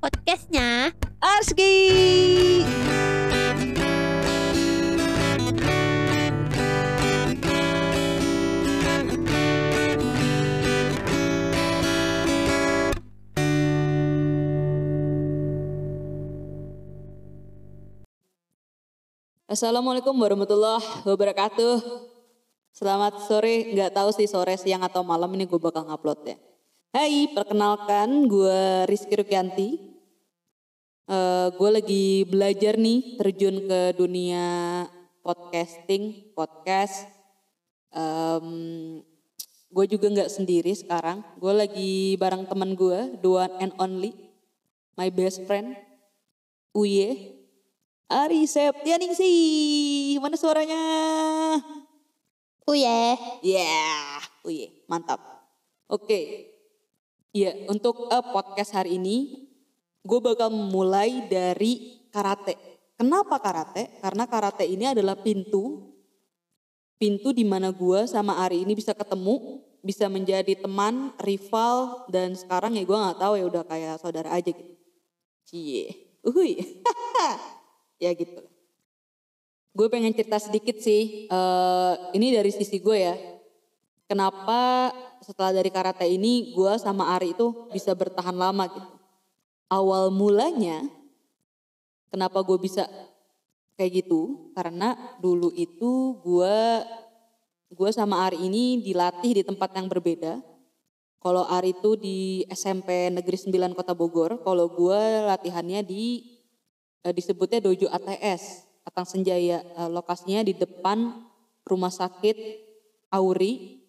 podcastnya Arski. Assalamualaikum warahmatullahi wabarakatuh. Selamat sore, nggak tahu sih sore, siang atau malam ini gue bakal ngupload ya. Hai, perkenalkan gue Rizky Rukianti. Eh, gue lagi belajar nih terjun ke dunia podcasting, podcast. gue juga nggak sendiri sekarang. Gue lagi bareng teman gue, the one and only, my best friend, Uye. Ari Septianingsih, mana suaranya? Uye Ya, Uye, mantap. Oke, ya untuk eh, podcast hari ini, gue bakal mulai dari karate. Kenapa karate? Karena karate ini adalah pintu, pintu di mana gue sama Ari ini bisa ketemu, bisa menjadi teman, rival, dan sekarang ya gue nggak tahu ya udah kayak saudara aja gitu. Cie, uhui, ya gitu. Gue pengen cerita sedikit sih, eh, ini dari sisi gue ya. Kenapa setelah dari karate ini gue sama Ari itu bisa bertahan lama gitu. Awal mulanya kenapa gue bisa kayak gitu karena dulu itu gue gue sama Ari ini dilatih di tempat yang berbeda. Kalau Ari itu di SMP Negeri 9 Kota Bogor, kalau gue latihannya di eh, disebutnya Dojo ATS, Atang Senjaya. Eh, lokasinya di depan rumah sakit Auri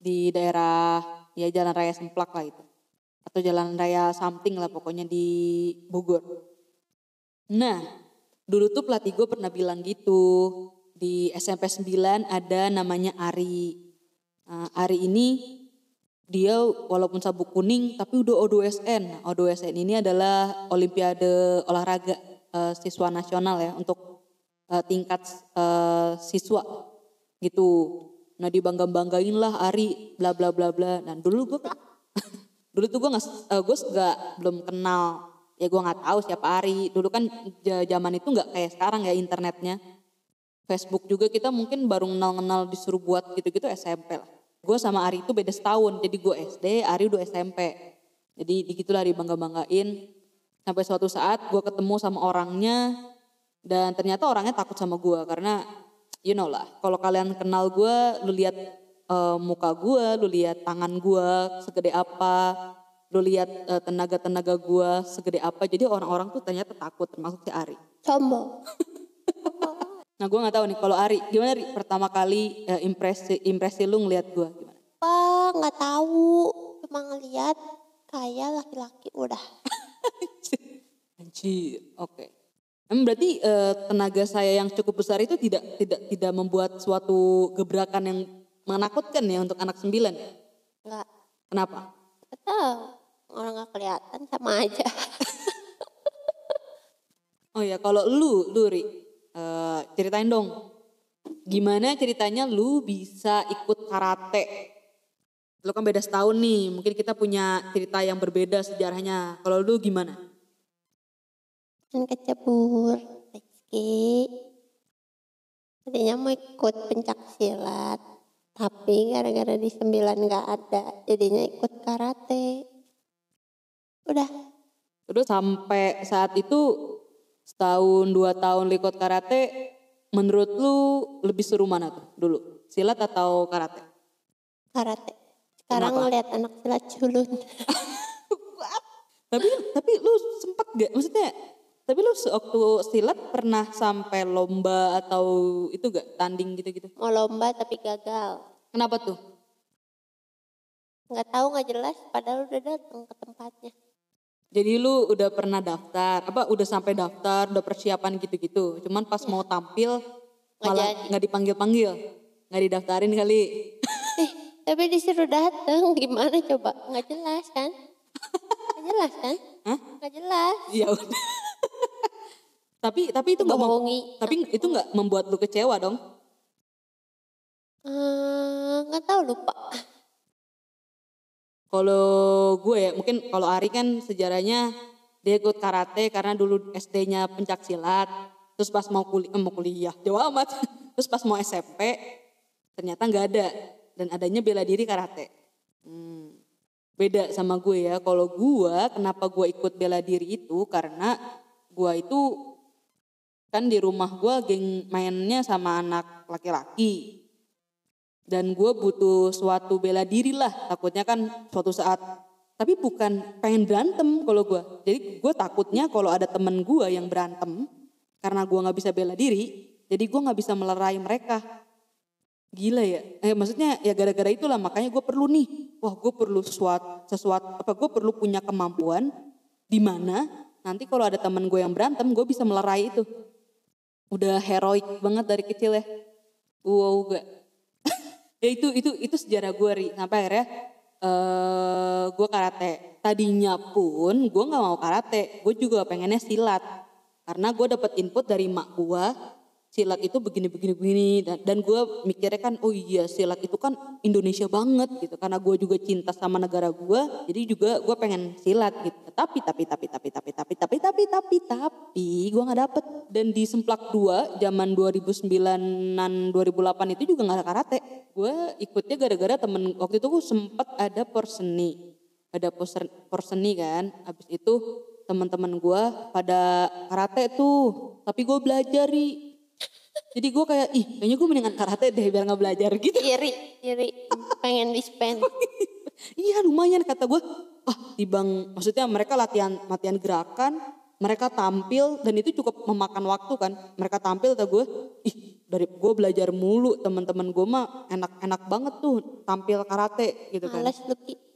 di daerah ya Jalan Raya Semplak lah itu. Atau Jalan Raya something lah pokoknya di Bogor. Nah, dulu tuh pelatih gue pernah bilang gitu. Di SMP 9 ada namanya Ari. Nah, Ari ini dia walaupun sabuk kuning tapi udah O2SN. Nah, O2SN ini adalah Olimpiade olahraga eh, siswa nasional ya untuk eh, tingkat eh, siswa gitu. Nah dibangga-banggain lah Ari bla bla bla bla. Dan dulu gue dulu tuh gue nggak eh, gue nggak belum kenal ya gue nggak tahu siapa Ari. Dulu kan zaman itu nggak kayak sekarang ya internetnya. Facebook juga kita mungkin baru kenal-kenal disuruh buat gitu-gitu SMP lah. Gue sama Ari itu beda setahun, jadi gue SD, Ari udah SMP. Jadi digitulah dibangga-banggain. Sampai suatu saat gue ketemu sama orangnya dan ternyata orangnya takut sama gue karena you know lah, kalau kalian kenal gue, lu lihat eh, muka gue, lu lihat tangan gue segede apa, lu lihat eh, tenaga-tenaga gue segede apa. Jadi orang-orang tuh ternyata takut termasuk si Ari. Sombong Nah gue nggak tahu nih kalau Ari gimana Ri pertama kali eh, impresi impresi lu ngeliat gue gimana? Wah nggak tahu Cuma ngeliat kayak laki-laki udah Anjir, oke. Emang berarti eh, tenaga saya yang cukup besar itu tidak tidak tidak membuat suatu gebrakan yang menakutkan ya untuk anak sembilan. ya? Nggak Kenapa? nggak tahu Orang nggak kelihatan sama aja Oh ya kalau lu, lu Ri, eh, ceritain dong. Gimana ceritanya lu bisa ikut karate? Lu kan beda setahun nih, mungkin kita punya cerita yang berbeda sejarahnya. Kalau lu gimana? Kan kecebur Rizky Tadinya mau ikut pencak silat Tapi gara-gara di sembilan nggak ada Jadinya ikut karate Udah Terus sampai saat itu setahun dua tahun ikut karate, menurut lu lebih seru mana tuh dulu? Silat atau karate? karate Sekarang Kenapa? ngeliat anak silat culun Tapi tapi lu sempet gak? Maksudnya tapi lu waktu silat pernah sampai lomba atau itu gak tanding gitu-gitu? Mau lomba tapi gagal Kenapa tuh? nggak tahu nggak jelas padahal udah datang ke tempatnya Jadi lu udah pernah daftar, apa udah sampai daftar, udah persiapan gitu-gitu. Cuman pas mau tampil malah nggak dipanggil-panggil, nggak didaftarin kali. eh tapi disuruh datang gimana coba nggak jelas kan nggak jelas kan Hah? nggak jelas Ya udah. Tapi tapi itu nggak bohongi tapi itu nggak membuat lu kecewa dong. Eh, nggak tahu lupa Kalau gue ya mungkin kalau Ari kan sejarahnya dia ikut karate karena dulu SD-nya pencak silat. Terus pas mau kuliah, mau kuliah, jauh amat. Terus pas mau SMP, ternyata nggak ada. Dan adanya bela diri karate. Hmm, beda sama gue ya. Kalau gue, kenapa gue ikut bela diri itu? Karena gue itu kan di rumah gue geng mainnya sama anak laki-laki. Dan gue butuh suatu bela diri lah. Takutnya kan suatu saat tapi bukan pengen berantem kalau gue. Jadi gue takutnya kalau ada temen gue yang berantem karena gue nggak bisa bela diri, jadi gue nggak bisa melerai mereka. Gila ya, eh, maksudnya ya gara-gara itulah makanya gue perlu nih, wah gue perlu sesuatu, sesuatu apa gue perlu punya kemampuan di mana nanti kalau ada temen gue yang berantem gue bisa melerai itu. Udah heroik banget dari kecil ya. Wow gak. ya itu itu itu sejarah gue ri sampai akhirnya uh, gue karate. Tadinya pun gue nggak mau karate, gue juga pengennya silat. Karena gue dapet input dari mak gue, silat itu begini begini begini. Dan, dan gue mikirnya kan oh iya silat itu kan Indonesia banget gitu. Karena gue juga cinta sama negara gue jadi juga gue pengen silat gitu. Tapi tapi tapi tapi tapi tapi tapi tapi tapi tapi gue nggak dapet. Dan di semplak dua zaman 2009an 2008 itu juga nggak ada karate. Gue ikutnya gara-gara temen waktu itu gue sempet ada porseni. Ada porseni kan. Habis itu teman-teman gue pada karate tuh. Tapi gue belajar jadi gue kayak ih kayaknya gue mendingan karate deh biar nggak belajar gitu. Iri, iri, pengen dispen. iya lumayan kata gue. Ah dibang maksudnya mereka latihan latihan gerakan, mereka tampil dan itu cukup memakan waktu kan. Mereka tampil kata gue, ih dari gue belajar mulu teman-teman gue mah enak-enak banget tuh tampil karate gitu kan. Males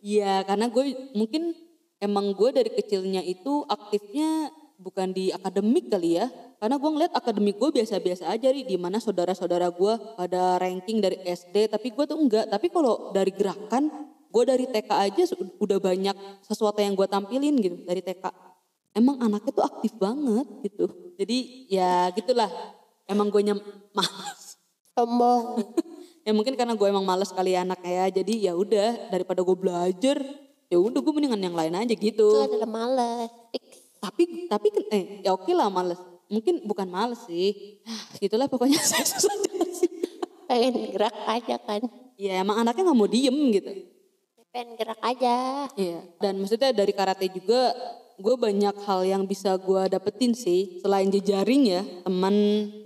Iya karena gue mungkin emang gue dari kecilnya itu aktifnya bukan di akademik kali ya. Karena gue ngeliat akademik gue biasa-biasa aja nih. Di mana saudara-saudara gue pada ranking dari SD. Tapi gue tuh enggak. Tapi kalau dari gerakan, gue dari TK aja udah banyak sesuatu yang gue tampilin gitu dari TK. Emang anaknya tuh aktif banget gitu. Jadi ya gitulah. Emang gue nyem malas. Sombong. ya mungkin karena gue emang males kali anaknya ya. Jadi ya udah daripada gue belajar ya udah gue mendingan yang lain aja gitu. Itu adalah males. Tapi tapi eh ya oke lah males. Mungkin bukan males sih. Itulah pokoknya saya susah Pengen gerak aja kan. Iya emang anaknya nggak mau diem gitu. Pengen gerak aja. Iya dan maksudnya dari karate juga gue banyak hal yang bisa gue dapetin sih selain jejaring ya teman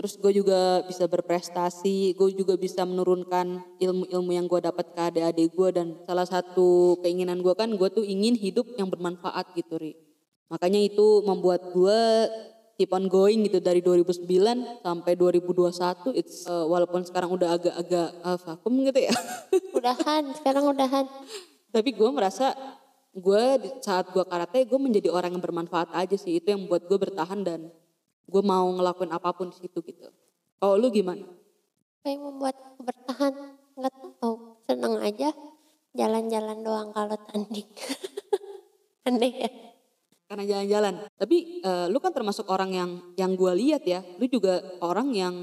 terus gue juga bisa berprestasi gue juga bisa menurunkan ilmu-ilmu yang gue dapat ke adik-adik gue dan salah satu keinginan gue kan gue tuh ingin hidup yang bermanfaat gitu ri Makanya itu membuat gue keep on going gitu dari 2009 sampai 2021 it's uh, walaupun sekarang udah agak-agak uh, vakum gitu ya. Udahan, sekarang udahan. Tapi gue merasa gue saat gue karate gue menjadi orang yang bermanfaat aja sih itu yang membuat gue bertahan dan gue mau ngelakuin apa pun di situ gitu. Oh lu gimana? Apa yang membuat bertahan? Nggak tahu, seneng aja jalan-jalan doang kalau tanding. Aneh ya karena jalan-jalan. Tapi uh, lu kan termasuk orang yang yang gue lihat ya, lu juga orang yang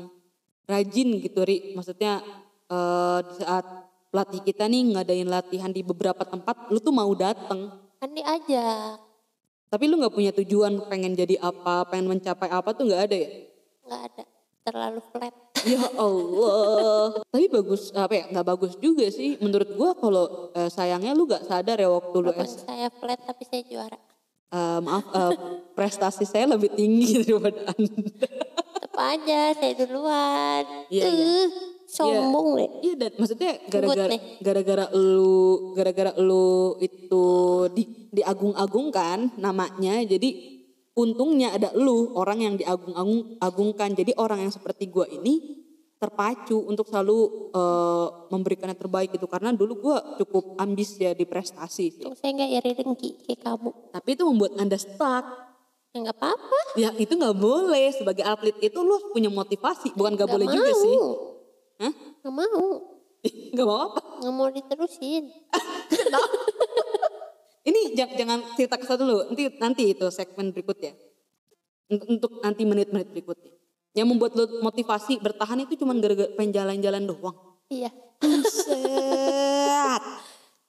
rajin gitu, ri. Maksudnya uh, di saat pelatih kita nih ngadain latihan di beberapa tempat, lu tuh mau dateng. Kan diajak. Tapi lu nggak punya tujuan pengen jadi apa, pengen mencapai apa tuh nggak ada ya? Nggak ada, terlalu flat. Ya Allah. Tapi bagus apa ya? Nggak bagus juga sih. Menurut gue kalau uh, sayangnya lu gak sadar ya waktu Walaupun lu S. saya flat tapi saya juara uh, maaf uh, prestasi saya lebih tinggi daripada Anda. Tetap aja saya duluan. Iya, iya. Sombong deh. Iya dan maksudnya gara-gara gara-gara lu gara-gara lu itu di diagung-agungkan namanya jadi untungnya ada lu orang yang diagung-agungkan. Jadi orang yang seperti gua ini terpacu untuk selalu uh, memberikan yang terbaik itu karena dulu gue cukup ambis ya di prestasi. Tuh, saya nggak iri dengki kayak kamu. Tapi itu membuat anda stuck. Ya nggak apa-apa. Ya itu nggak boleh sebagai atlet itu lu punya motivasi bukan nggak boleh mau. juga sih. Hah? Gak mau. Gak mau apa? Gak mau diterusin. Ini jangan, jangan cerita ke dulu. Nanti nanti itu segmen berikutnya. Untuk nanti menit-menit berikutnya. Yang membuat lo motivasi bertahan itu cuma gara-gara pengen jalan-jalan doang. Iya. Set.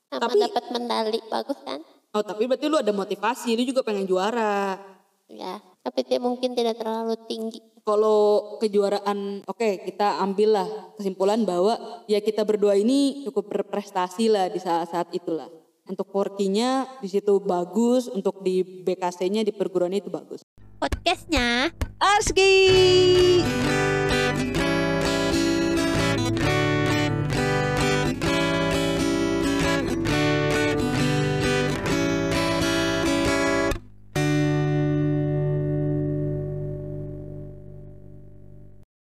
Sama Tapi dapat medali bagus kan? Oh tapi berarti lu ada motivasi, lu juga pengen juara. Ya, tapi tidak mungkin tidak terlalu tinggi. Kalau kejuaraan, oke kita ambillah kesimpulan bahwa ya kita berdua ini cukup berprestasi lah di saat-saat itulah. Untuk porkinya di situ bagus, untuk di BKC-nya di perguruan itu bagus podcastnya Arski.